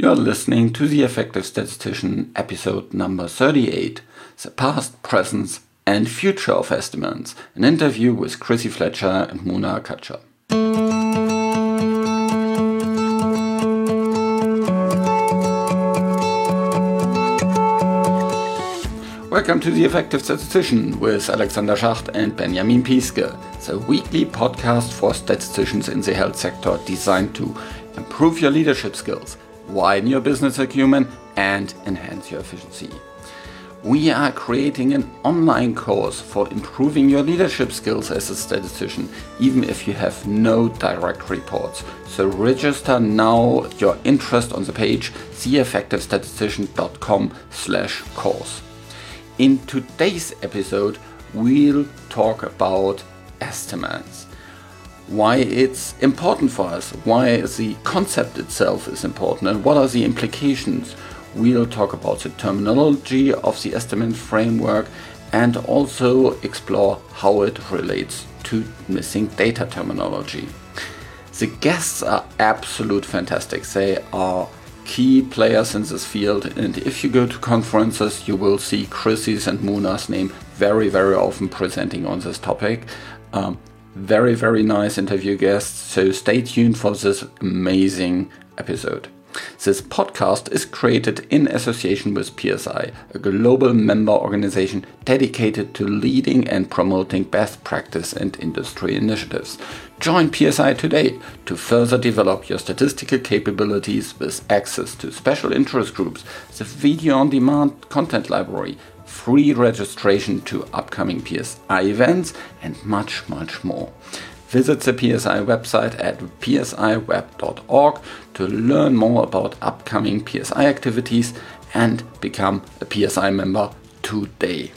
You're listening to The Effective Statistician, episode number 38 The Past, Present, and Future of Estimands, an interview with Chrissie Fletcher and Mouna Akacha. Welcome to The Effective Statistician with Alexander Schacht and Benjamin Piske, the weekly podcast for statisticians in the health sector designed to improve your leadership skills widen your business acumen, and enhance your efficiency. We are creating an online course for improving your leadership skills as a statistician, even if you have no direct reports. So register now your interest on the page theeffectivestatistician.com slash course. In today's episode, we'll talk about estimands why it's important for us, why the concept itself is important, and what are the implications. We'll talk about the terminology of the estimand framework and also explore how it relates to missing data terminology. The guests are absolute fantastic. They are key players in this field, and if you go to conferences, you will see Chrissie's and Mouna's name very, very often presenting on this topic. Um, very, very nice interview guests. So stay tuned for this amazing episode. This podcast is created in association with PSI, a global member organization dedicated to leading and promoting best practice and industry initiatives. Join PSI today to further develop your statistical capabilities with access to special interest groups, the video on demand content library, free registration to upcoming PSI events, and much, much more. Visit the PSI website at psiweb.org to learn more about upcoming PSI activities and become a PSI member today.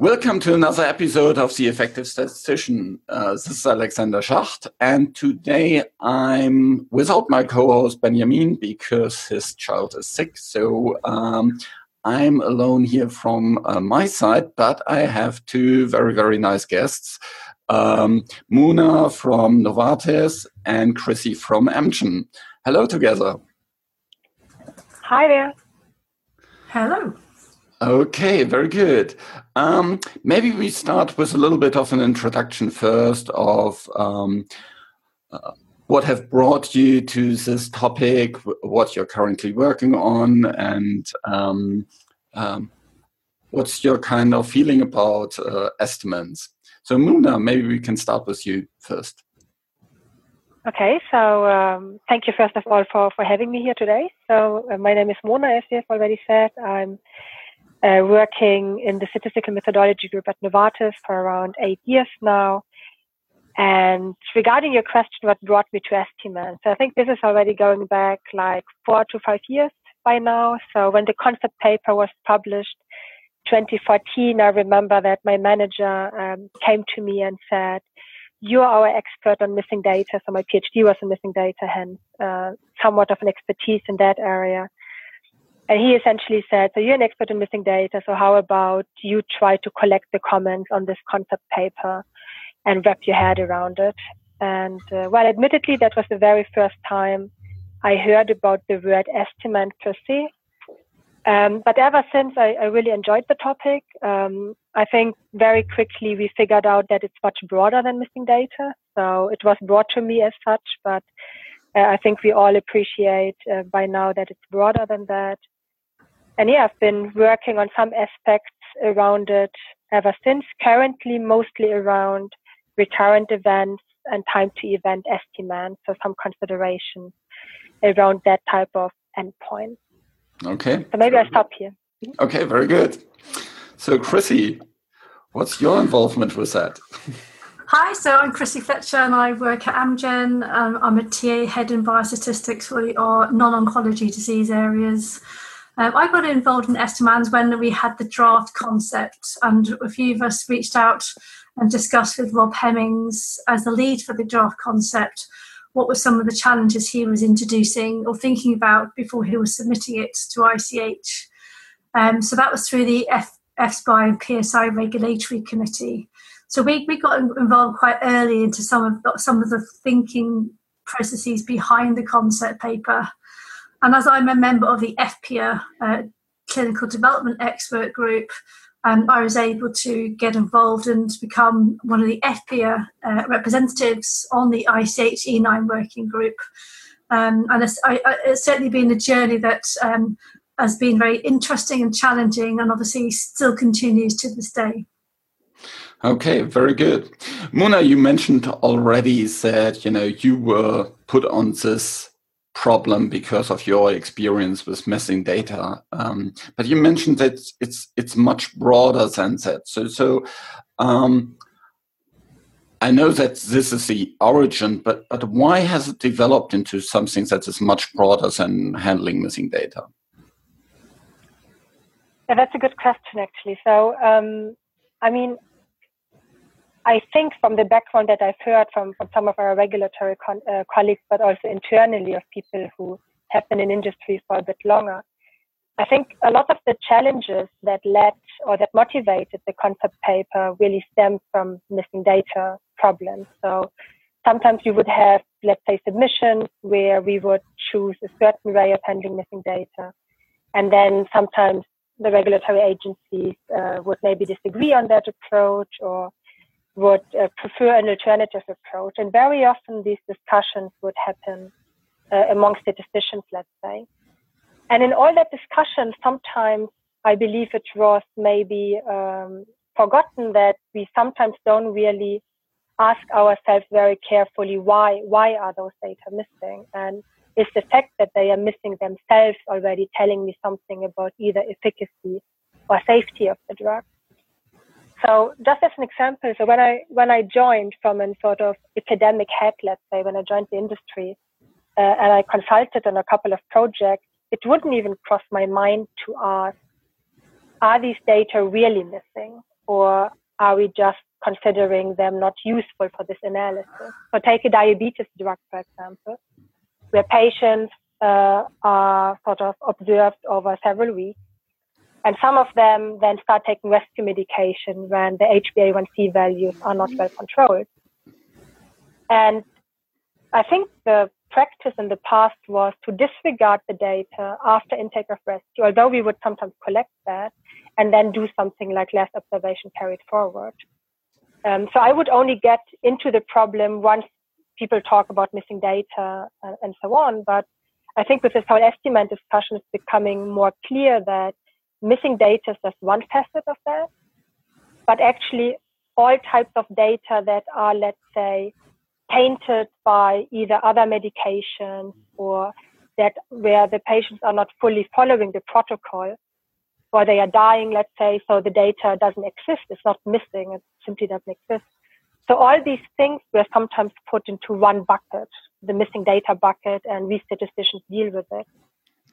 Welcome to another episode of The Effective Statistician. Uh, this is Alexander Schacht, and today I'm without my co-host Benjamin because his child is sick. So um, I'm alone here from uh, my side, but I have two very, very nice guests. Um, Mouna from Novartis and Chrissie from Amgen. Hello together. Hi there. Hello. Okay, very good. Um, maybe we start with a little bit of an introduction first of um, uh, what have brought you to this topic, what you're currently working on, and um, um what's your kind of feeling about uh, estimands. So, Mouna, maybe we can start with you first. Okay, so um, thank you first of all for, for having me here today. So, uh, my name is Mouna, as you have already said. I'm uh, working in the statistical methodology group at Novartis for around eight years now. And regarding your question, what brought me to Estimand? So I think this is already going back like four to five years by now. So when the concept paper was published, 2014, I remember that my manager um, came to me and said, "You're our expert on missing data." So my PhD was on missing data, hence uh, somewhat of an expertise in that area. And he essentially said, so you're an expert in missing data. So how about you try to collect the comments on this concept paper and wrap your head around it? And uh, well, admittedly, that was the very first time I heard about the word estimand per se. Um, but ever since, I, I, really enjoyed the topic. Um, I think very quickly we figured out that it's much broader than missing data. So it was brought to me as such, but uh, I think we all appreciate uh, by now that it's broader than that and yeah, I've been working on some aspects around it ever since. Currently, mostly around recurrent events and time to event estimand. So some consideration around that type of endpoint. Okay. So maybe I stop here. Okay, very good. So, Chrissie, what's your involvement with that? Hi, so I'm Chrissie Fletcher and I work at Amgen. Um, I'm a TA head in biostatistics for our non oncology disease areas. Um, I got involved in Estimands when we had the draft concept, and a few of us reached out and discussed with Rob Hemmings as the lead for the draft concept what were some of the challenges he was introducing or thinking about before he was submitting it to ICH. Um, so that was through the F- EFSPI and PSI regulatory committee. So we, we got involved quite early into some of some of the thinking processes behind the concept paper. And as I'm a member of the EFPIA uh, clinical development expert group, um, I was able to get involved and become one of the EFPIA uh, representatives on the ICH E9 working group. Um, and it's, I, it's, certainly been a journey that um, has been very interesting and challenging, and obviously still continues to this day. Okay, very good. Mouna, you mentioned already that you know you were put on this problem because of your experience with missing data. Um, but you mentioned that it's it's much broader than that. So so um, I know that this is the origin, but but why has it developed into something that is much broader than handling missing data? Yeah, that's a good question, actually. So um, I mean, I think from the background that I've heard from, from some of our regulatory con- uh, colleagues, but also internally of people who have been in industry for a bit longer, I think a lot of the challenges that led or that motivated the concept paper really stemmed from missing data problems. So sometimes you would have, let's say, submissions where we would choose a certain way of handling missing data. And then sometimes the regulatory agencies uh, would maybe disagree on that approach or would uh, prefer an alternative approach. And very often these discussions would happen uh, among statisticians, let's say. And in all that discussion, sometimes I believe it was maybe um, forgotten that we sometimes don't really ask ourselves very carefully why why are those data missing and is the fact that they are missing themselves already telling me something about either efficacy or safety of the drug so just as an example, so when I when I joined from a sort of academic head, let's say, when I joined the industry, uh, and I consulted on a couple of projects, it wouldn't even cross my mind to ask, are these data really missing, or are we just considering them not useful for this analysis? So take a diabetes drug, for example, where patients uh, are sort of observed over several weeks and some of them then start taking rescue medication when the HbA1c values are not well controlled. And I think the practice in the past was to disregard the data after intake of rescue, although we would sometimes collect that and then do something like last observation carried forward. Um, so I would only get into the problem once people talk about missing data and, and so on. But I think with this whole estimand discussion, it's becoming more clear that missing data is just one facet of that, but actually all types of data that are, let's say, tainted by either other medications or that where the patients are not fully following the protocol or they are dying, let's say, so the data doesn't exist. It's not missing. It simply doesn't exist. So all these things were sometimes put into one bucket, the missing data bucket, and we statisticians deal with it.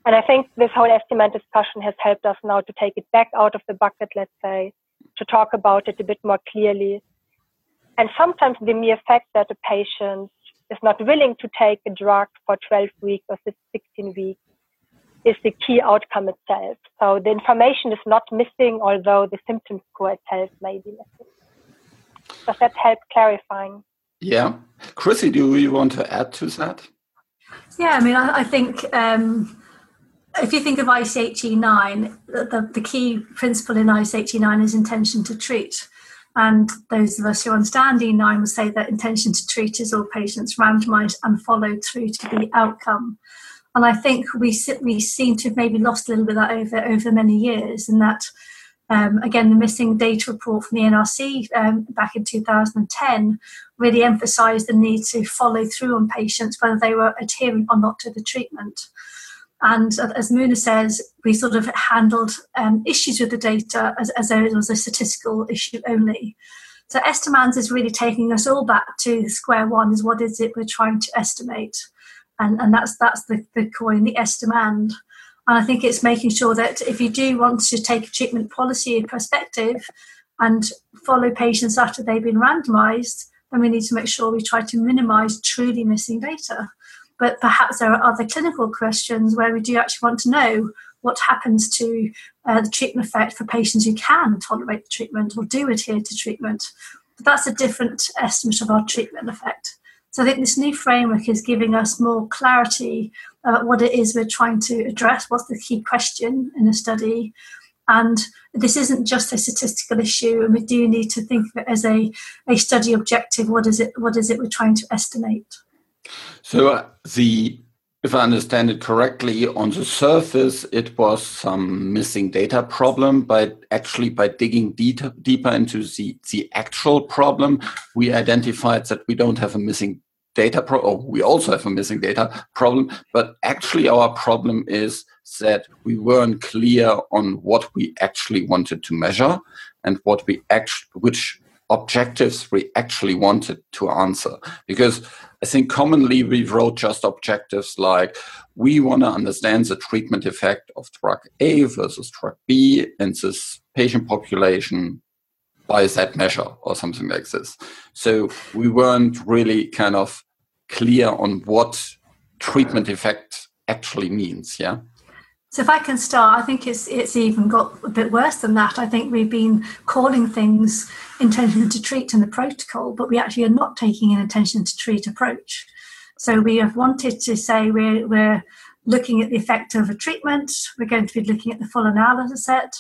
And I think this whole estimand discussion has helped us now to take it back out of the bucket, let's say, to talk about it a bit more clearly. And sometimes the mere fact that a patient is not willing to take a drug for 12 weeks or 16 weeks is the key outcome itself. So the information is not missing, although the symptom score itself may be missing. Does that help clarifying? Yeah. Chrissie, do you want to add to that? Yeah, I mean, I, I think um, if you think of ICHE9, the, the key principle in ICHE9 is intention to treat. And those of us who understand E9 will say that intention to treat is all patients randomized and followed through to the outcome. And I think we, we seem to have maybe lost a little bit of that over, over many years, and that um, again, the missing data report from the NRC um, back in 2010 really emphasised the need to follow through on patients whether they were adhering or not to the treatment. And as Mouna says, we sort of handled um, issues with the data as, as though it was a statistical issue only. So Estimands is really taking us all back to square one is what is it we're trying to estimate? And, and that's that's the, the coin, the estimand. And I think it's making sure that if you do want to take a treatment policy perspective and follow patients after they've been randomized, then we need to make sure we try to minimize truly missing data but perhaps there are other clinical questions where we do actually want to know what happens to uh, the treatment effect for patients who can tolerate the treatment or do adhere to treatment. But that's a different estimate of our treatment effect. So I think this new framework is giving us more clarity about what it is we're trying to address, what's the key question in a study. And this isn't just a statistical issue, and we do need to think of it as a, a study objective. What is it? What is it we're trying to estimate? So uh, the if I understand it correctly, on the surface, it was some missing data problem, but actually by digging deeper, deeper into the, the actual problem, we identified that we don't have a missing data pro oh, we also have a missing data problem, but actually our problem is that we weren't clear on what we actually wanted to measure and what we actually, which objectives we actually wanted to answer. Because I think commonly we wrote just objectives like we want to understand the treatment effect of drug A versus drug B in this patient population by that measure or something like this. So we weren't really kind of clear on what treatment effect actually means. Yeah. So if I can start, I think it's it's even got a bit worse than that. I think we've been calling things intention to treat in the protocol, but we actually are not taking an intention to treat approach. So we have wanted to say we're we're looking at the effect of a treatment. We're going to be looking at the full analysis set.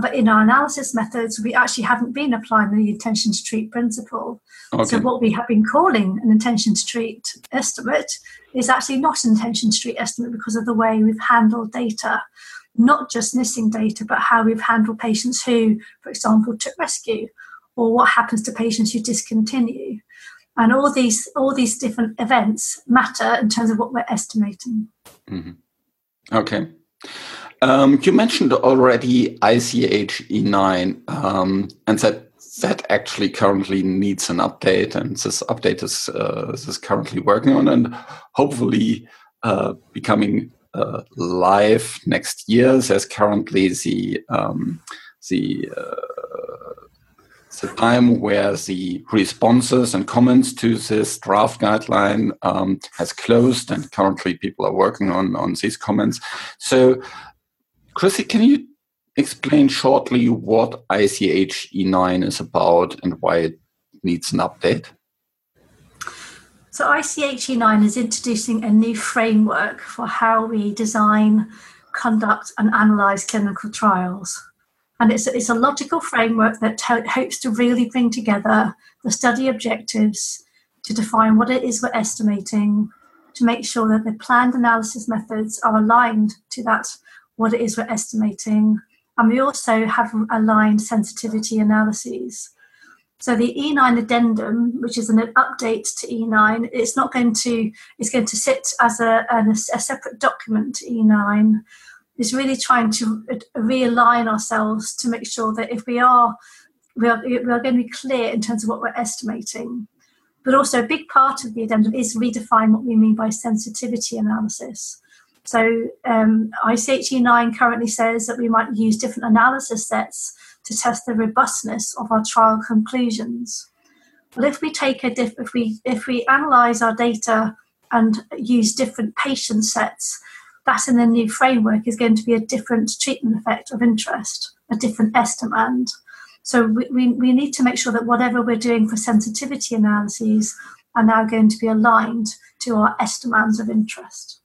But in our analysis methods, we actually haven't been applying the intention to treat principle. Okay. So what we have been calling an intention to treat estimate is actually not an intention to treat estimate because of the way we've handled data, not just missing data, but how we've handled patients who, for example, took rescue, or what happens to patients who discontinue. And all these all these different events matter in terms of what we're estimating. Mm-hmm. Okay. Um, you mentioned already ICH E9, um, and that that actually currently needs an update, and this update is uh, is currently working on, and hopefully uh, becoming uh, live next year. There's currently the um, the uh, the time where the responses and comments to this draft guideline um, has closed, and currently people are working on on these comments. So Chrissie, can you explain shortly what ICH E9 is about and why it needs an update? So, ICH E9 is introducing a new framework for how we design, conduct, and analyze clinical trials. And it's, it's a logical framework that hopes to really bring together the study objectives to define what it is we're estimating, to make sure that the planned analysis methods are aligned to that what it is we're estimating. And we also have aligned sensitivity analyses. So the E9 addendum, which is an update to E9, it's not going to it's going to sit as a, a, separate document to E9. It's really trying to realign ourselves to make sure that if we are we are, we are going to be clear in terms of what we're estimating. But also a big part of the addendum is redefine what we mean by sensitivity analysis. So um, ICHE9 currently says that we might use different analysis sets to test the robustness of our trial conclusions. Well, if we take a diff- if we if we analyze our data and use different patient sets, that in the new framework is going to be a different treatment effect of interest, a different estimand. So we, we, we need to make sure that whatever we're doing for sensitivity analyses are now going to be aligned to our estimands of interest.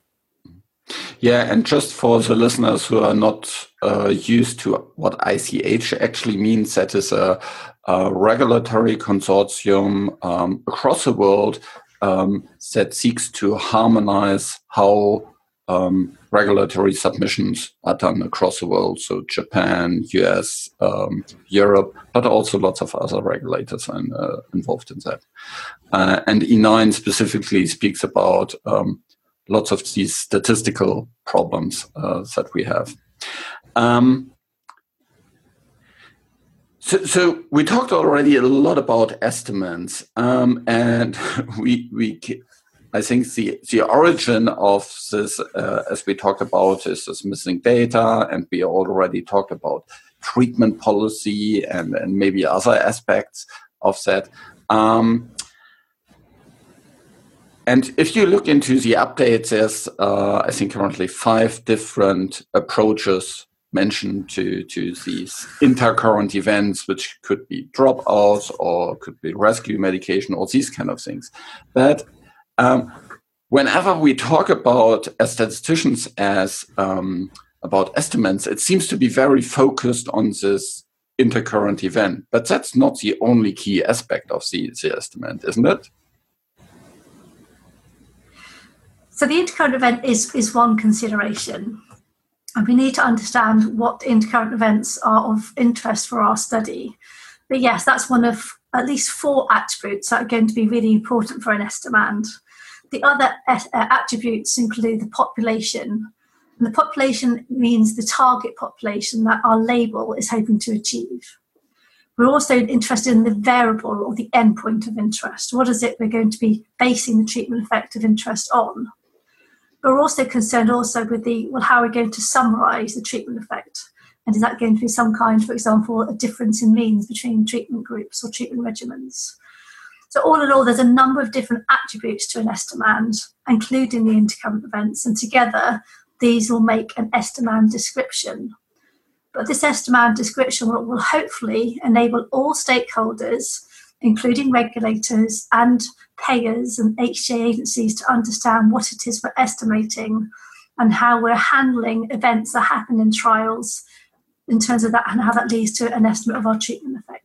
Yeah, and just for the listeners who are not uh, used to what ICH actually means, that is a, a regulatory consortium um, across the world um, that seeks to harmonize how um, regulatory submissions are done across the world. So Japan, US, um, Europe, but also lots of other regulators are uh, involved in that. Uh, and E9 specifically speaks about um, lots of these statistical problems uh, that we have. Um, so, so, we talked already a lot about estimands, um, and we we I think the the origin of this, uh, as we talked about, is this missing data, and we already talked about treatment policy and and maybe other aspects of that. Um, and if you look into the updates, there's uh, I think currently five different approaches mentioned to to these intercurrent events, which could be dropouts or could be rescue medication or these kind of things. But um, whenever we talk about as statisticians as um, about estimands, it seems to be very focused on this intercurrent event. But that's not the only key aspect of the, the estimand, isn't it? So the intercurrent event is, is one consideration. And we need to understand what intercurrent events are of interest for our study. But yes, that's one of at least four attributes that are going to be really important for an estimand. The other uh, attributes include the population. And the population means the target population that our label is hoping to achieve. We're also interested in the variable or the endpoint of interest. What is it we're going to be basing the treatment effect of interest on? We're also concerned also with the well, how are we going to summarise the treatment effect? And is that going to be some kind, for example, a difference in means between treatment groups or treatment regimens? So, all in all, there's a number of different attributes to an estimand, including the intercurrent events, and together these will make an estimand description. But this estimand description will, will hopefully enable all stakeholders, including regulators and payers and HTA agencies, to understand what it is we're estimating and how we're handling events that happen in trials in terms of that and how that leads to an estimate of our treatment effect.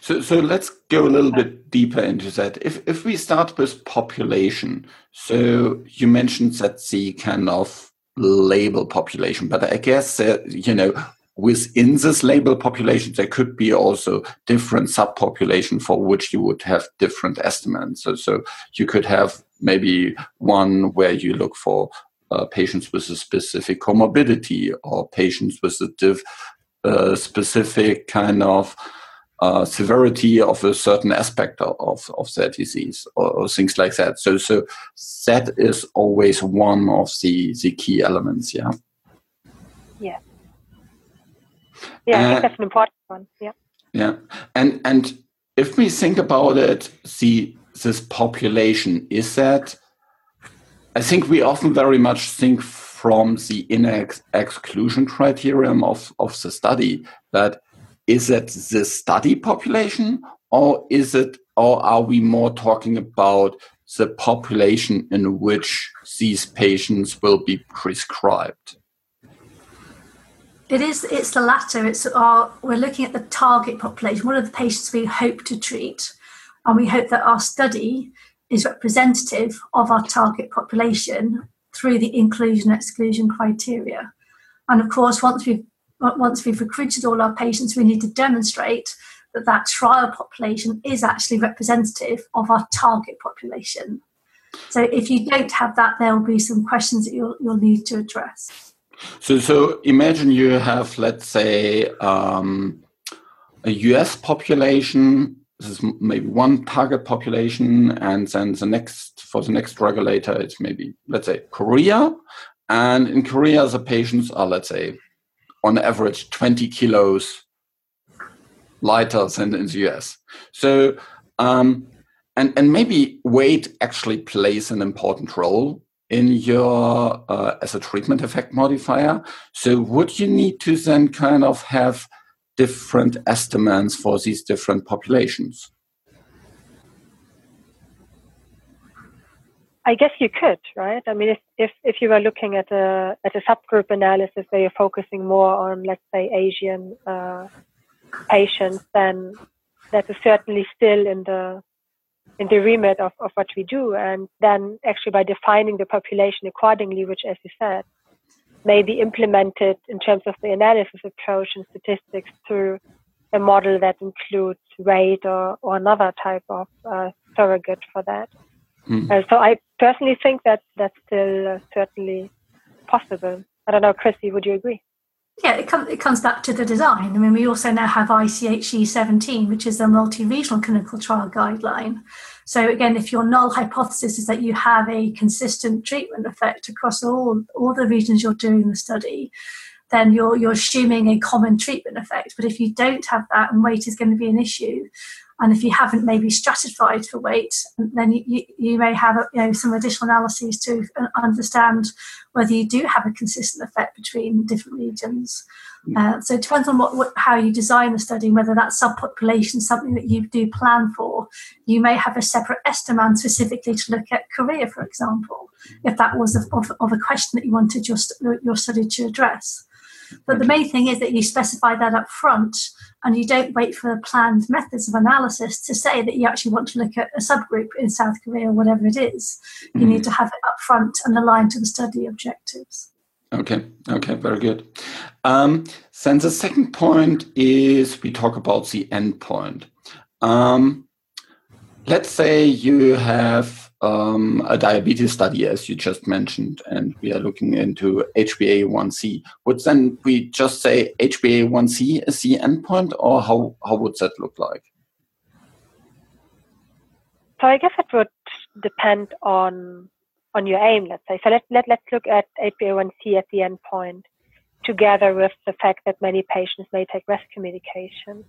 So, so let's go a little bit deeper into that. If if we start with population, so you mentioned that the kind of label population, but I guess you know within this label population there could be also different subpopulation for which you would have different estimates. So, so you could have maybe one where you look for uh, patients with a specific comorbidity or patients with a uh, specific kind of uh, severity of a certain aspect of, of, of their disease or, or, things like that. So, so that is always one of the, the key elements. Yeah. Yeah. Yeah, uh, I think that's an important one. Yeah. Yeah, and and if we think about it, the this population is that. I think we often very much think from the inner exclusion criterion of, of the study that is it the study population or is it or are we more talking about the population in which these patients will be prescribed it is it's the latter it's our we're looking at the target population what are the patients we hope to treat and we hope that our study is representative of our target population through the inclusion exclusion criteria and of course once we've once we've recruited all our patients, we need to demonstrate that that trial population is actually representative of our target population. So if you don't have that, there will be some questions that you'll, you'll need to address. So, so imagine you have, let's say, um, a US population. This is maybe one target population, and then the next for the next regulator, it's maybe let's say Korea, and in Korea the patients are let's say on average 20 kilos lighter than in the US. So, um, and, and maybe weight actually plays an important role in your uh, as a treatment effect modifier. So, would you need to then kind of have different estimates for these different populations? I guess you could, right? I mean, if, if, if you were looking at a at a subgroup analysis where you're focusing more on, let's say, Asian uh, patients, then that is certainly still in the in the remit of, of what we do. And then actually by defining the population accordingly, which, as you said, may be implemented in terms of the analysis approach and statistics through a model that includes weight or, or another type of uh, surrogate for that. Mm. Uh, so I personally think that that's still uh, certainly possible. I don't know, Chrissie, would you agree? Yeah, it, com- it comes back to the design. I mean, we also now have ICHE 17, which is a multi regional clinical trial guideline. So, again, if your null hypothesis is that you have a consistent treatment effect across all, all the regions you're doing the study, then you're, you're assuming a common treatment effect. But if you don't have that and weight is going to be an issue, And if you haven't maybe stratified for weight, then you, you, you may have you know, some additional analyses to understand whether you do have a consistent effect between different regions. Mm. Uh, so it depends on what, what, how you design the study, whether that subpopulation is something that you do plan for. You may have a separate estimand specifically to look at Korea, for example, if that was of, of, of a question that you wanted your, your study to address. But the main thing is that you specify that up front and you don't wait for the planned methods of analysis to say that you actually want to look at a subgroup in South Korea or whatever it is. You mm-hmm. need to have it up front and aligned to the study objectives. Okay, okay, very good. Um, then the second point is we talk about the endpoint. Um, let's say you have um, a diabetes study, as you just mentioned, and we are looking into HbA1c. Would then we just say HbA1c is the endpoint, or how, how would that look like? So I guess it would depend on on your aim, let's say. So let, let, let's look at HbA1c at the endpoint, together with the fact that many patients may take rescue medication.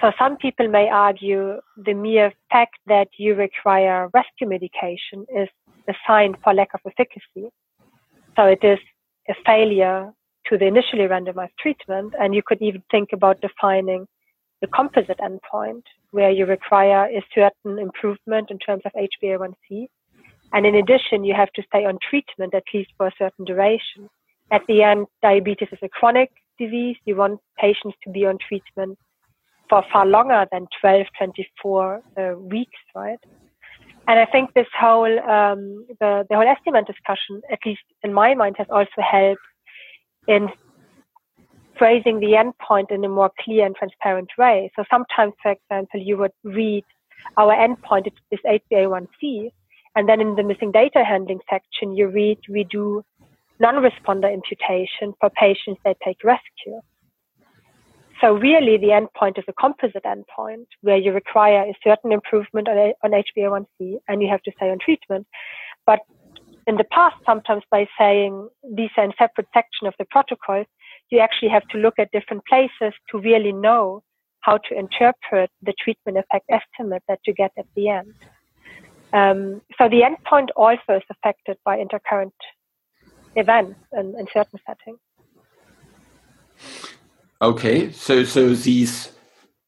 So some people may argue the mere fact that you require rescue medication is a sign for lack of efficacy. So it is a failure to the initially randomized treatment. And you could even think about defining the composite endpoint where you require a certain improvement in terms of HbA1c. And in addition, you have to stay on treatment at least for a certain duration. At the end, diabetes is a chronic disease. You want patients to be on treatment for far longer than 12, 24 uh, weeks, right? And I think this whole um, the the whole Estimand discussion, at least in my mind, has also helped in phrasing the endpoint in a more clear and transparent way. So sometimes, for example, you would read our endpoint is HbA1c, and then in the missing data handling section, you read we do non-responder imputation for patients that take rescue. So really the endpoint is a composite endpoint where you require a certain improvement on, on HbA1c and you have to stay on treatment. But in the past, sometimes by saying these are in separate section of the protocol, you actually have to look at different places to really know how to interpret the treatment effect estimate that you get at the end. Um, so the endpoint also is affected by intercurrent events in, in certain settings. Okay, so so these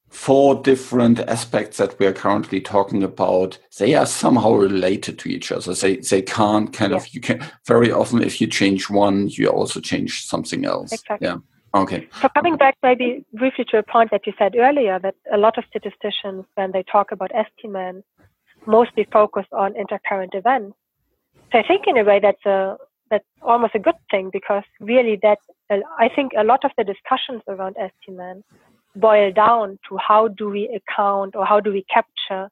four different aspects that we are currently talking about, they are somehow related to each other. They they can't kind yeah. of you can very often if you change one, you also change something else. Exactly. Yeah. Okay. So coming back maybe briefly to a point that you said earlier, that a lot of statisticians when they talk about estimands mostly focus on intercurrent events. So I think in a way that's a that's almost a good thing because really that I think a lot of the discussions around Estimand boil down to how do we account or how do we capture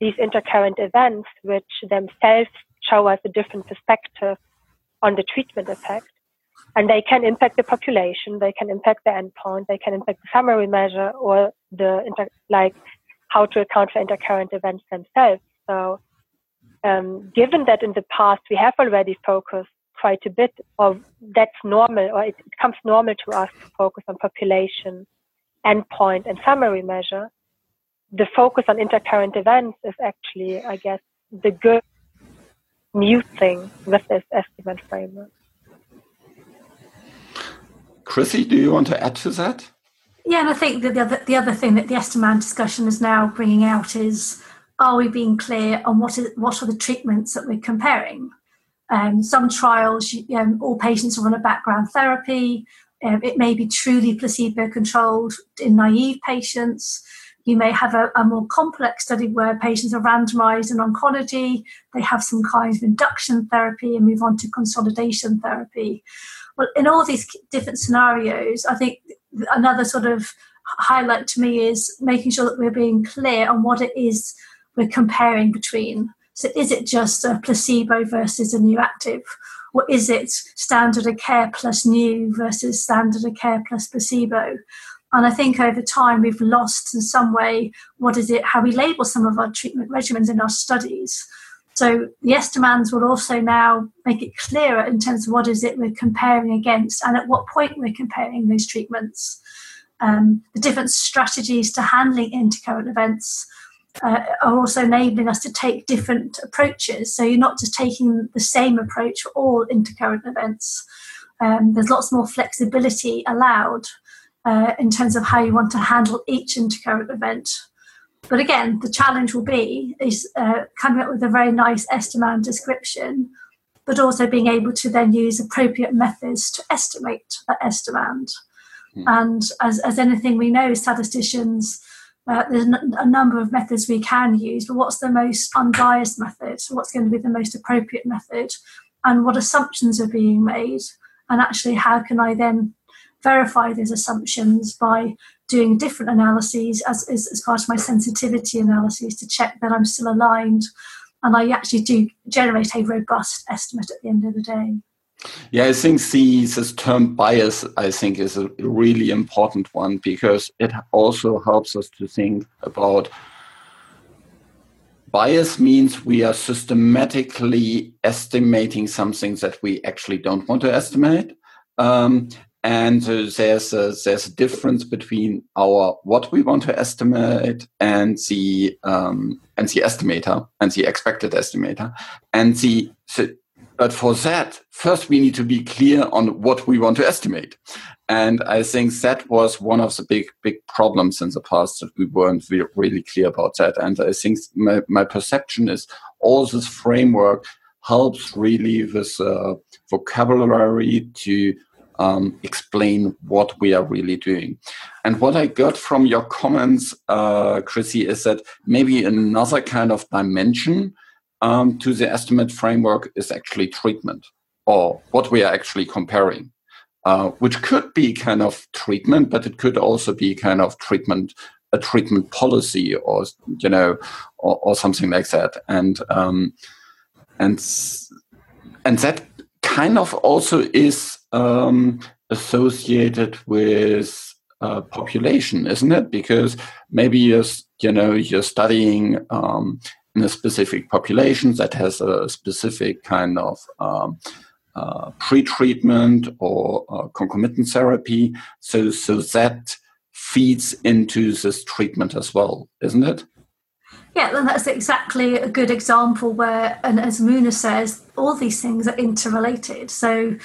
these intercurrent events, which themselves show us a different perspective on the treatment effect. And they can impact the population, they can impact the endpoint, they can impact the summary measure or the inter- like how to account for intercurrent events themselves. So, um, given that in the past we have already focused quite a bit, or that's normal, or it, it comes normal to us to focus on population, endpoint, and summary measure. The focus on intercurrent events is actually, I guess, the good new thing with this estimand framework. Chrissie, do you want to add to that? Yeah, and I think the other the other thing that the Estimand discussion is now bringing out is: Are we being clear on what is what are the treatments that we're comparing? Um, some trials, um, all patients are on a background therapy. Um, it may be truly placebo controlled in naive patients. You may have a, a, more complex study where patients are randomized in oncology, they have some kind of induction therapy and move on to consolidation therapy. Well, in all these different scenarios, I think another sort of highlight to me is making sure that we're being clear on what it is we're comparing between. So is it just a placebo versus a new active? Or is it standard of care plus new versus standard of care plus placebo? And I think over time we've lost in some way what is it, how we label some of our treatment regimens in our studies. So the estimands will also now make it clearer in terms of what is it we're comparing against and at what point we're comparing those treatments. Um, the different strategies to handling intercurrent events uh, are also enabling us to take different approaches. So you're not just taking the same approach for all intercurrent events. Um, there's lots more flexibility allowed uh, in terms of how you want to handle each intercurrent event. But again, the challenge will be is uh, coming up with a very nice Estimand description, but also being able to then use appropriate methods to estimate that estimand. Mm. And as, as anything we know, statisticians, uh, there's a number of methods we can use, but what's the most unbiased method? What's going to be the most appropriate method? And what assumptions are being made? And actually, how can I then verify those assumptions by doing different analyses as, as, as part of my sensitivity analyses to check that I'm still aligned and I actually do generate a robust estimate at the end of the day. Yeah, I think the this term bias, I think, is a really important one because it also helps us to think about bias means we are systematically estimating something that we actually don't want to estimate. Um, and uh, there's a, there's a difference between our what we want to estimate and the um, and the estimator and the expected estimator and the so, but for that first we need to be clear on what we want to estimate and i think that was one of the big big problems in the past that we weren't really clear about that and i think my, my perception is all this framework helps really with uh, vocabulary to um, explain what we are really doing. And what I got from your comments, uh, Chrissie, is that maybe another kind of dimension um, to the estimand framework is actually treatment or what we are actually comparing. Uh, which could be kind of treatment, but it could also be kind of treatment, a treatment policy, or you know, or, or something like that. And um, and and that kind of also is um, associated with uh, population, isn't it? Because maybe you're, you know, you're studying um, in a specific population that has a specific kind of um, uh, pre-treatment or uh, concomitant therapy. So, so that feeds into this treatment as well, isn't it? Yeah, and that's exactly a good example where, and as Mouna says, all these things are interrelated. So,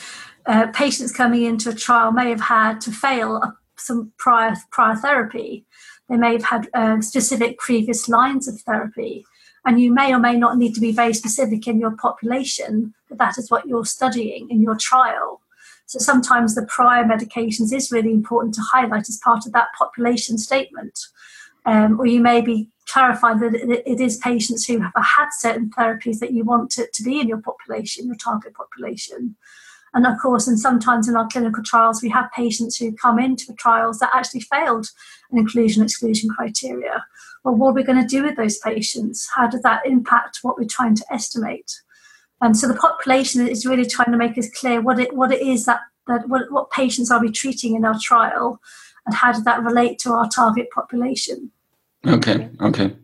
uh, patients coming into a trial may have had to fail some prior prior therapy. They may have had uh, specific previous lines of therapy, and you may or may not need to be very specific in your population. But that is what you're studying in your trial. So sometimes the prior medications is really important to highlight as part of that population statement. Um, or you may be clarifying that it is patients who have had certain therapies that you want to, to be in your population, your target population. And of course, and sometimes in our clinical trials, we have patients who come into the trials that actually failed an inclusion exclusion criteria. Well, what are we going to do with those patients? How does that impact what we're trying to estimate? And so the population is really trying to make us clear what it what it is that, that what, what patients are we treating in our trial and how does that relate to our target population? Okay, okay.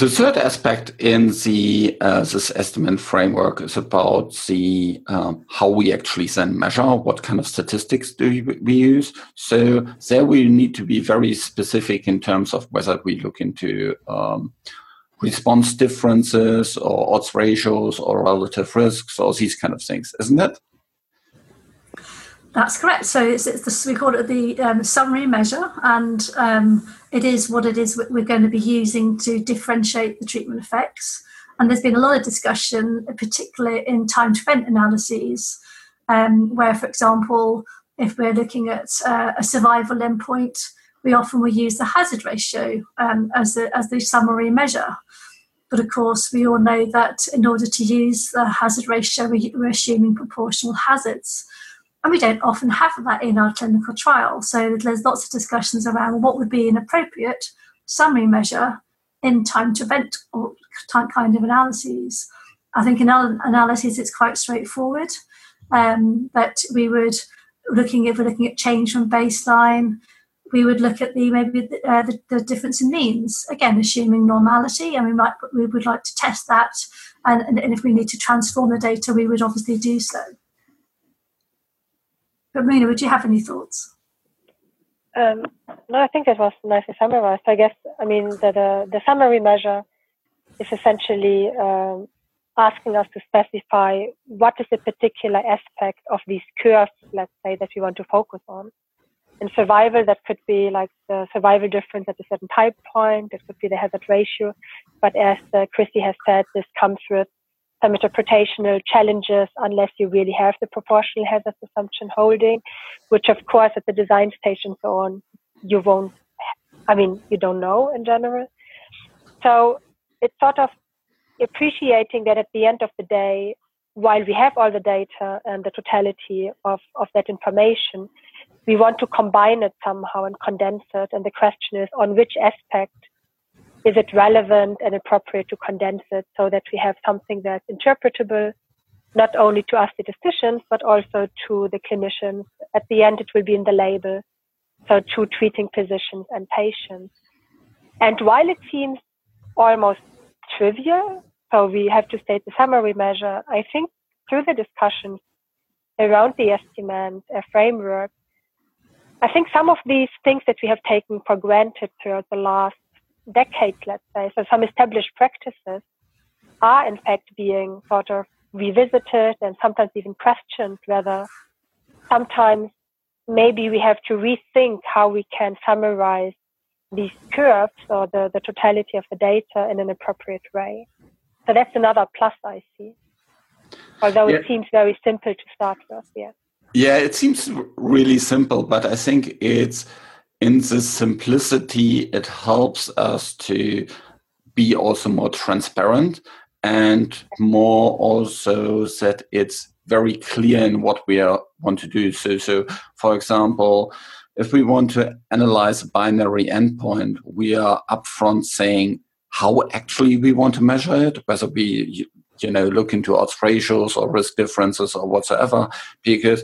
The third aspect in the uh, this estimand framework is about the um, how we actually then measure what kind of statistics do we use. So there we need to be very specific in terms of whether we look into um, response differences or odds ratios or relative risks or these kind of things, isn't it? That's correct. So it's, it's we call it the um, summary measure, and um, it is what it is we're going to be using to differentiate the treatment effects. And there's been a lot of discussion, particularly in time to event analyses, um, where, for example, if we're looking at uh, a survival endpoint, we often will use the hazard ratio um, as, the, as the summary measure. But of course, we all know that in order to use the hazard ratio, we, we're assuming proportional hazards. And we don't often have that in our clinical trial. So there's lots of discussions around what would be an appropriate summary measure in time to event or kind of analyses. I think in our analysis it's quite straightforward. Um, that we would looking if we're looking at change from baseline, we would look at the maybe the, uh, the, the, difference in means again, assuming normality, and we might we would like to test that, and, and, and if we need to transform the data, we would obviously do so. But would you have any thoughts? Um, no, I think it was nicely summarized. I guess, I mean, the, the, the summary measure is essentially um, asking us to specify what is a particular aspect of these curves, let's say, that we want to focus on. In survival, that could be like the survival difference at a certain time point. It could be the hazard ratio. But as uh, Chrissie has said, this comes with some interpretational challenges unless you really have the proportional hazard assumption holding, which of course at the design stage and so on, you won't, I mean, you don't know in general. So it's sort of appreciating that at the end of the day, while we have all the data and the totality of, of that information, we want to combine it somehow and condense it. And the question is on which aspect is it relevant and appropriate to condense it so that we have something that's interpretable, not only to us statisticians, but also to the clinicians. At the end, it will be in the label, so to treating physicians and patients. And while it seems almost trivial, so we have to state the summary measure, I think through the discussions around the estimand framework, I think some of these things that we have taken for granted throughout the last decades, let's say, so some established practices are in fact being sort of revisited and sometimes even questioned whether sometimes maybe we have to rethink how we can summarize these curves or the, the totality of the data in an appropriate way. So that's another plus I see. Although yeah. it seems very simple to start with, yeah. Yeah, it seems really simple, but I think it's in the simplicity, it helps us to be also more transparent and more also that it's very clear in what we are, want to do. So, so for example, if we want to analyze a binary endpoint, we are upfront saying how actually we want to measure it, whether we you know look into odds ratios or risk differences or whatsoever, because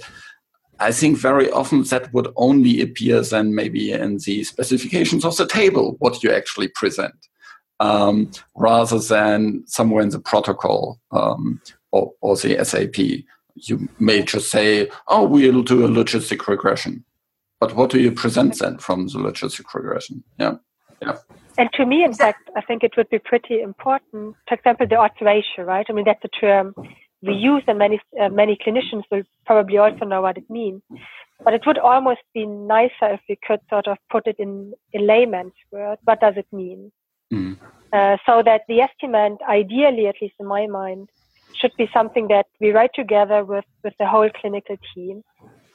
I think very often that would only appear then maybe in the specifications of the table, what you actually present, um, rather than somewhere in the protocol um, or, or the SAP. You may just say, oh, we'll do a logistic regression. But what do you present then from the logistic regression? Yeah. Yeah. And to me, in fact, I think it would be pretty important. For example, the odds ratio, right? I mean, that's a term we use, and many uh, many clinicians will probably also know what it means. But it would almost be nicer if we could sort of put it in, in layman's words. What does it mean? Mm. Uh, so that the estimand, ideally, at least in my mind, should be something that we write together with, with the whole clinical team.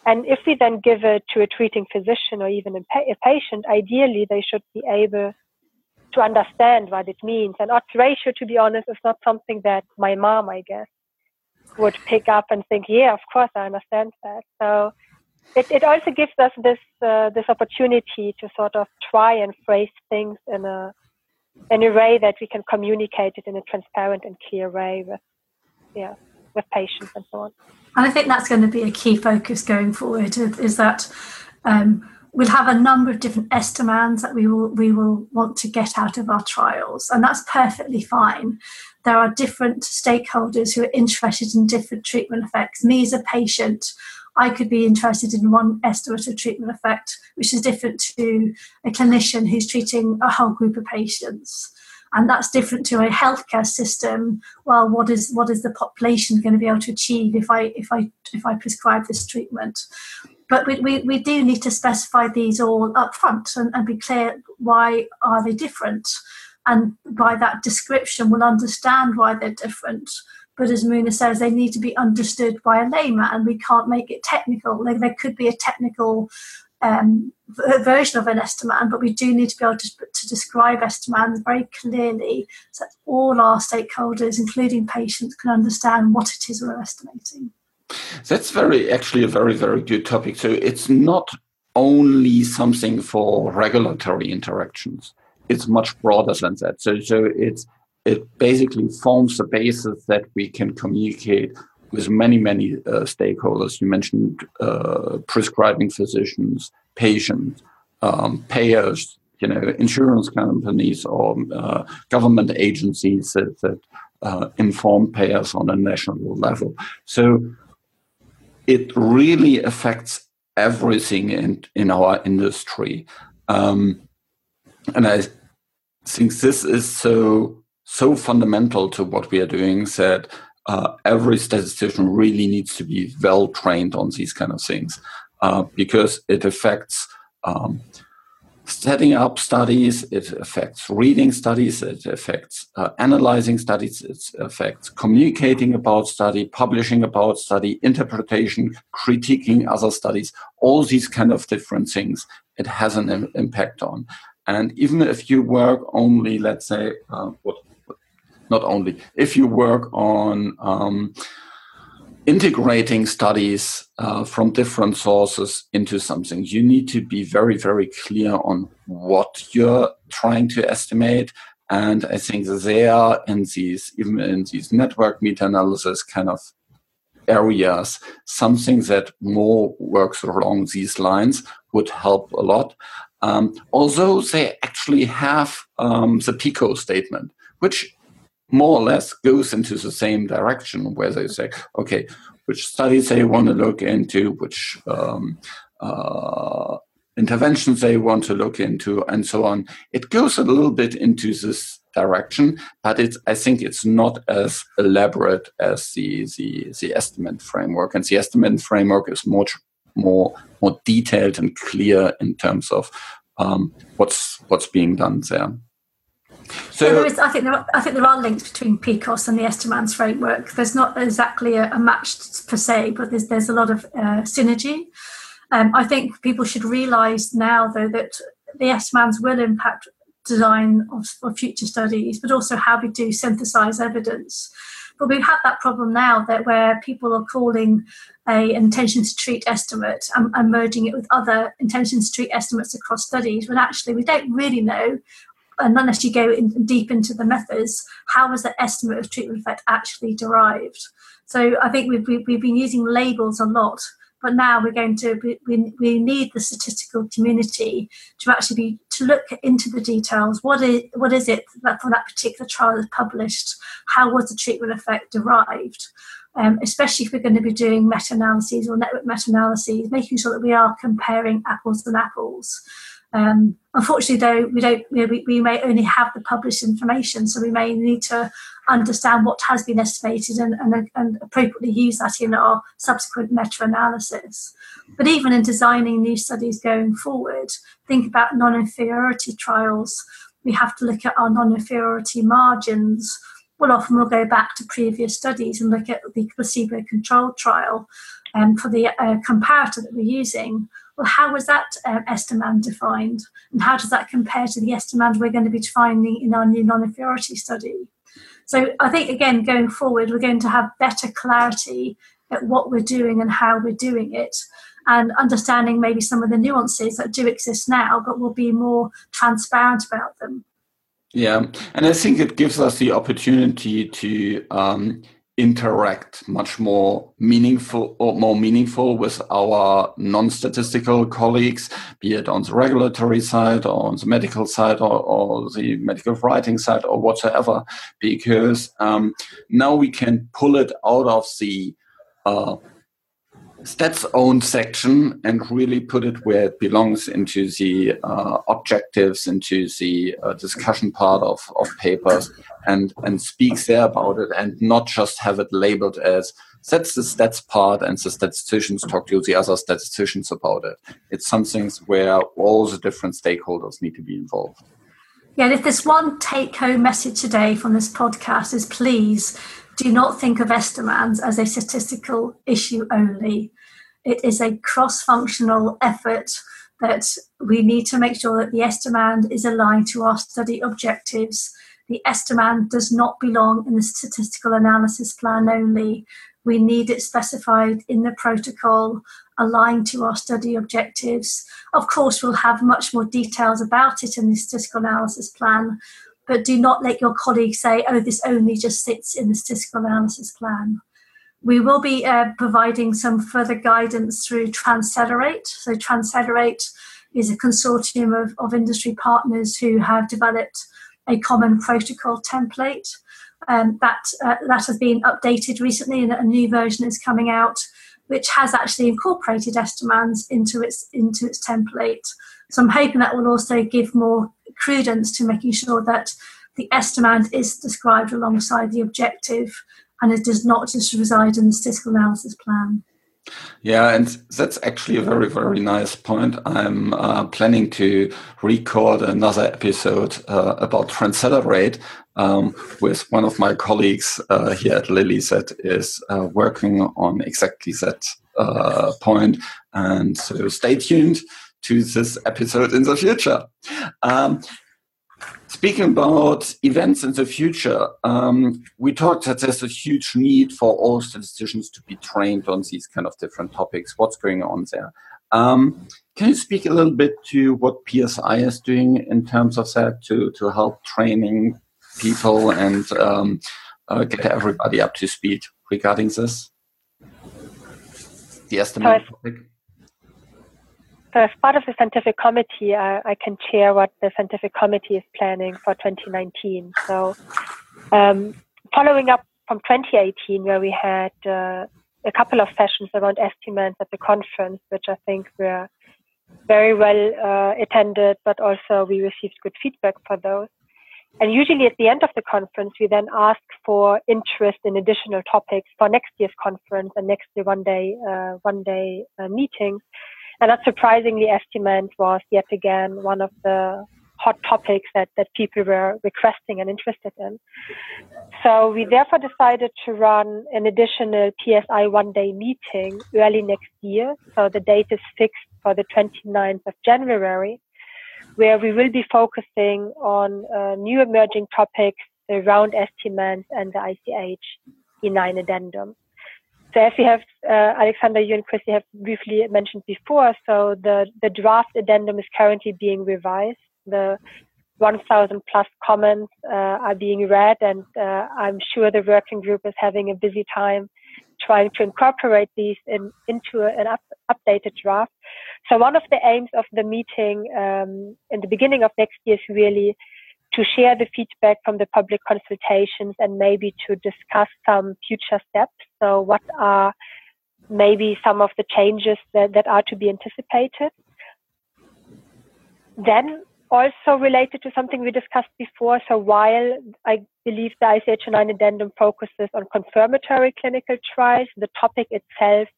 And if we then give it to a treating physician or even a, pa- a patient, ideally they should be able to understand what it means. And odds ratio, to be honest, is not something that my mom, I guess, would pick up and think, yeah, of course, I understand that. So it, it also gives us this uh, this opportunity to sort of try and phrase things in a in a way that we can communicate it in a transparent and clear way with yeah with patients and so on. And I think that's going to be a key focus going forward is that um, we'll have a number of different estimands that we will we will want to get out of our trials, and that's perfectly fine. There are different stakeholders who are interested in different treatment effects. Me as a patient, I could be interested in one estimate of treatment effect, which is different to a clinician who's treating a whole group of patients. And that's different to a healthcare system. Well, what is what is the population going to be able to achieve if I if I if I prescribe this treatment? But we, we, we do need to specify these all up front and, and be clear why are they different. And by that description we'll understand why they're different. But as Mouna says they need to be understood by a layman and we can't make it technical. Like there could be a technical um, version of an estimand but we do need to be able to, to describe estimands very clearly so that all our stakeholders including patients can understand what it is we're estimating that's very actually a very very good topic. So it's not only something for regulatory interactions. It's much broader than that. So so it's it basically forms the basis that we can communicate with many many uh, stakeholders. You mentioned uh, prescribing physicians, patients, um, payers, you know, insurance companies or uh, government agencies that, that uh, inform payers on a national level. So it really affects everything in, in our industry. Um, and I think this is so so fundamental to what we are doing that uh, every statistician really needs to be well trained on these kind of things uh, because it affects um, setting up studies, it affects reading studies, it affects uh, analyzing studies, it affects communicating about study, publishing about study, interpretation, critiquing other studies, all these kind of different things it has an Im- impact on. And even if you work only, let's say, uh, what, not only, if you work on um, integrating studies uh, from different sources into something, you need to be very, very clear on what you're trying to estimate. And I think there, in these, even in these network meta-analysis kind of areas, something that more works along these lines would help a lot. Um, although they actually have um, the PICO statement, which more or less goes into the same direction where they say, okay, which studies they want to look into, which um, uh, interventions they want to look into, and so on. It goes a little bit into this direction, but it's I think it's not as elaborate as the the, the estimand framework, and the estimand framework is much more more detailed and clear in terms of um, what's what's being done there. So, there is, I think there are, I think there are links between PICOS and the Estimands framework. There's not exactly a, a match per se, but there's there's a lot of uh, synergy. Um, I think people should realise now, though, that the Estimands will impact design of, of future studies, but also how we do synthesize evidence. But we've had that problem now that where people are calling a intention to treat estimate and, and, merging it with other intention to treat estimates across studies when actually we don't really know and unless you go in, deep into the methods, how was the estimate of treatment effect actually derived? So I think we've, we've been using labels a lot, but now we're going to we, we need the statistical community to actually be to look into the details. What is what is it that for that particular trial is published? How was the treatment effect derived? Um, especially if we're going to be doing meta-analyses or network meta-analyses, making sure that we are comparing apples and apples. Um, unfortunately, though, we don't. You know, we, we may only have the published information, so we may need to understand what has been estimated and, and, and appropriately use that in our subsequent meta-analysis. But even in designing new studies going forward, think about non-inferiority trials. We have to look at our non-inferiority margins. Well, often we'll go back to previous studies and look at the placebo-controlled trial um, for the uh, comparator that we're using well, how was that Estimand defined? And how does that compare to the Estimand we're going to be defining in our new non-inferiority study? So I think, again, going forward, we're going to have better clarity at what we're doing and how we're doing it and understanding maybe some of the nuances that do exist now, but we'll be more transparent about them. Yeah, and I think it gives us the opportunity to um, interact much more meaningful or more meaningful with our non-statistical colleagues, be it on the regulatory side or on the medical side or, or the medical writing side or whatsoever, because um, now we can pull it out of the uh, stats own section and really put it where it belongs into the uh, objectives, into the uh, discussion part of, of papers and, and speaks there about it and not just have it labeled as that's the stats part and the statisticians talk to the other statisticians about it. It's something where all the different stakeholders need to be involved. Yeah, if there's one take home message today from this podcast is please do not think of Estimands as a statistical issue only. It is a cross functional effort that we need to make sure that the Estimand is aligned to our study objectives. The Estimand does not belong in the statistical analysis plan only. We need it specified in the protocol, aligned to our study objectives. Of course, we'll have much more details about it in the statistical analysis plan, but do not let your colleagues say, oh, this only just sits in the statistical analysis plan. We will be uh, providing some further guidance through TransCelerate. So, TransCelerate is a consortium of, of industry partners who have developed a common protocol template. Um, that uh, that has been updated recently, and a new version is coming out. which has actually incorporated Estimands into its into its template. So I'm hoping that will also give more credence to making sure that the estimand is described alongside the objective and it does not just reside in the statistical analysis plan. Yeah, and that's actually a very, very nice point. I'm uh, planning to record another episode uh, about Transcelerate um, with one of my colleagues uh, here at Lilly that is uh, working on exactly that uh, point. And so stay tuned to this episode in the future. Um, Speaking about events in the future, um, we talked that there's a huge need for all statisticians to be trained on these kind of different topics. What's going on there? Um, can you speak a little bit to what PSI is doing in terms of that to, to help training people and um, uh, get everybody up to speed regarding this? The estimand topic. So as part of the scientific committee, I, I, can share what the scientific committee is planning for 2019. So um, following up from 2018, where we had uh, a couple of sessions around estimands at the conference, which I think were very well uh, attended, but also we received good feedback for those. And usually at the end of the conference, we then ask for interest in additional topics for next year's conference and next year one day, uh, one day uh, meetings. And not surprisingly, estimand was yet again one of the hot topics that, that people were requesting and interested in. So we therefore decided to run an additional PSI one day meeting early next year. So the date is fixed for the 29th of January, where we will be focusing on uh, new emerging topics around estimands and the ICH E9 addendum. So as you have, uh, Alexander, you and Chrissie have briefly mentioned before, so the, the draft addendum is currently being revised. The 1,000 plus comments uh, are being read, and uh, I'm sure the working group is having a busy time trying to incorporate these in, into an up, updated draft. So one of the aims of the meeting um, in the beginning of next year is really to share the feedback from the public consultations and maybe to discuss some future steps. So what are maybe some of the changes that, that are to be anticipated? Then also related to something we discussed before. So while I believe the ICH9 addendum focuses on confirmatory clinical trials, the topic itself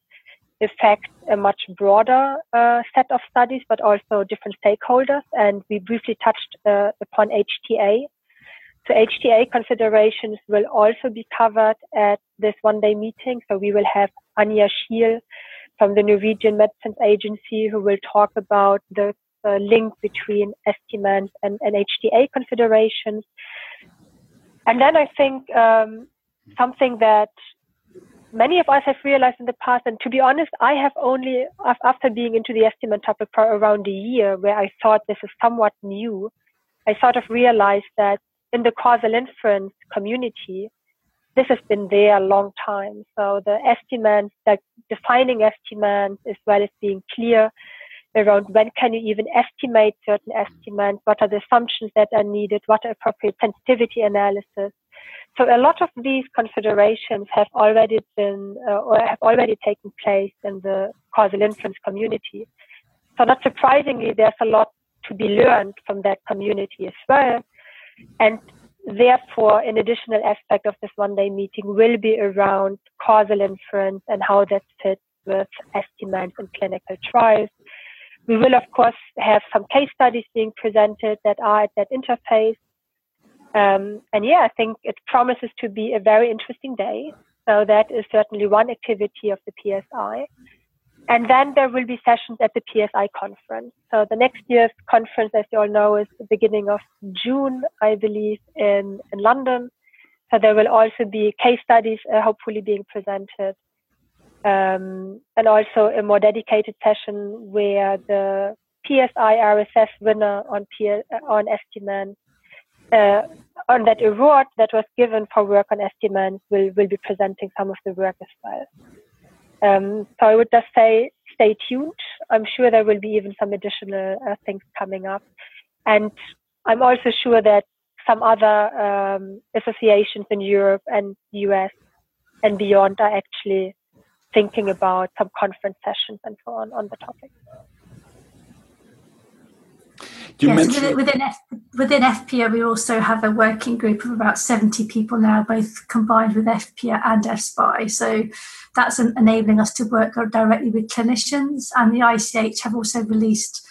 affects a much broader uh, set of studies, but also different stakeholders. And we briefly touched uh, upon HTA. So HTA considerations will also be covered at this one day meeting. So we will have Anja Schiel from the Norwegian Medicines Agency who will talk about the uh, link between estimands and, and HTA considerations. And then I think um, something that many of us have realized in the past, and to be honest, I have only, after being into the estimand topic for around a year, where I thought this is somewhat new, I sort of realized that in the causal inference community, this has been there a long time. So the estimands, like defining estimands as well as being clear around when can you even estimate certain estimands, what are the assumptions that are needed, what are appropriate sensitivity analysis, so a lot of these considerations have already been uh, or have already taken place in the causal inference community. So not surprisingly, there's a lot to be learned from that community as well. And therefore, an additional aspect of this one day meeting will be around causal inference and how that fits with estimands in clinical trials. We will, of course, have some case studies being presented that are at that interface. Um, and yeah, I think it promises to be a very interesting day. So that is certainly one activity of the PSI. And then there will be sessions at the PSI conference. So the next year's conference, as you all know, is the beginning of June, I believe, in, in London. So there will also be case studies uh, hopefully being presented. Um, and also a more dedicated session where the PSI RSS winner on, on Estimand uh, on that award that was given for work on estimands will, will be presenting some of the work as well. Um, so I would just say stay tuned. I'm sure there will be even some additional uh, things coming up. And I'm also sure that some other um, associations in Europe and US and beyond are actually thinking about some conference sessions and so on on the topic. You yes, mentioned... within, F, within EFPIA, we also have a working group of about 70 people now, both combined with EFPIA and EFSPI. So that's enabling us to work directly with clinicians. And the ICH have also released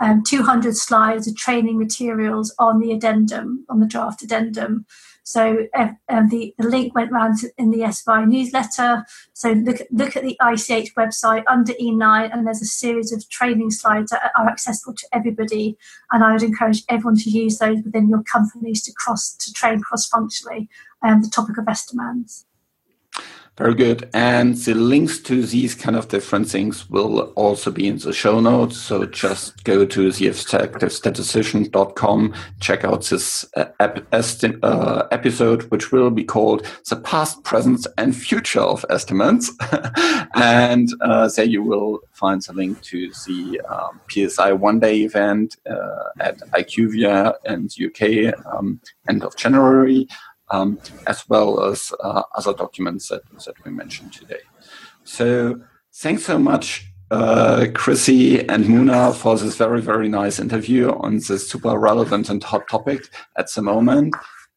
um, 200 slides of training materials on the addendum, on the draft addendum, so um, the, the link went round in the SBI newsletter. So look, look at the ICH website under E9, and there's a series of training slides that are accessible to everybody. And I would encourage everyone to use those within your companies to cross to train cross-functionally um, the topic of Estimands. Very good. And the links to these kind of different things will also be in the show notes. So just go to the theeffectivestatistician.com, check out this uh, uh, episode, which will be called The Past, Present, and Future of Estimands. and uh, there you will find the link to the um, PSI one day event uh, at IQVIA in the UK um, end of January um, as well as uh, other documents that, that we mentioned today. So thanks so much, uh, Chrissie and Mouna, for this very, very nice interview on this super relevant and hot topic at the moment.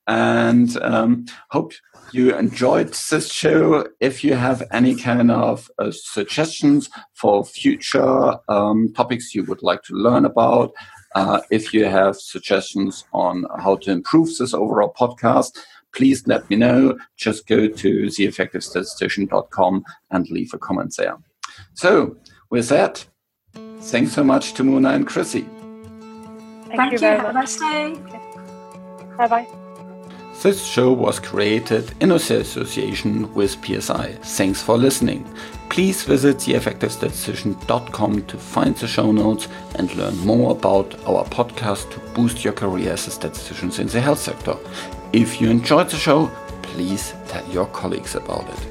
And um, hope you enjoyed this show. If you have any kind of uh, suggestions for future um, topics you would like to learn about, uh, if you have suggestions on how to improve this overall podcast, please let me know. Just go to theeffectivestatistician.com and leave a comment there. So, with that, thanks so much to Mouna and Chrissie. Thank, Thank you, you. Have a nice day. Bye bye. This show was created in association with PSI. Thanks for listening. Please visit theeffectivestatistician.com to find the show notes and learn more about our podcast to boost your career as a statistician in the health sector. If you enjoyed the show, please tell your colleagues about it.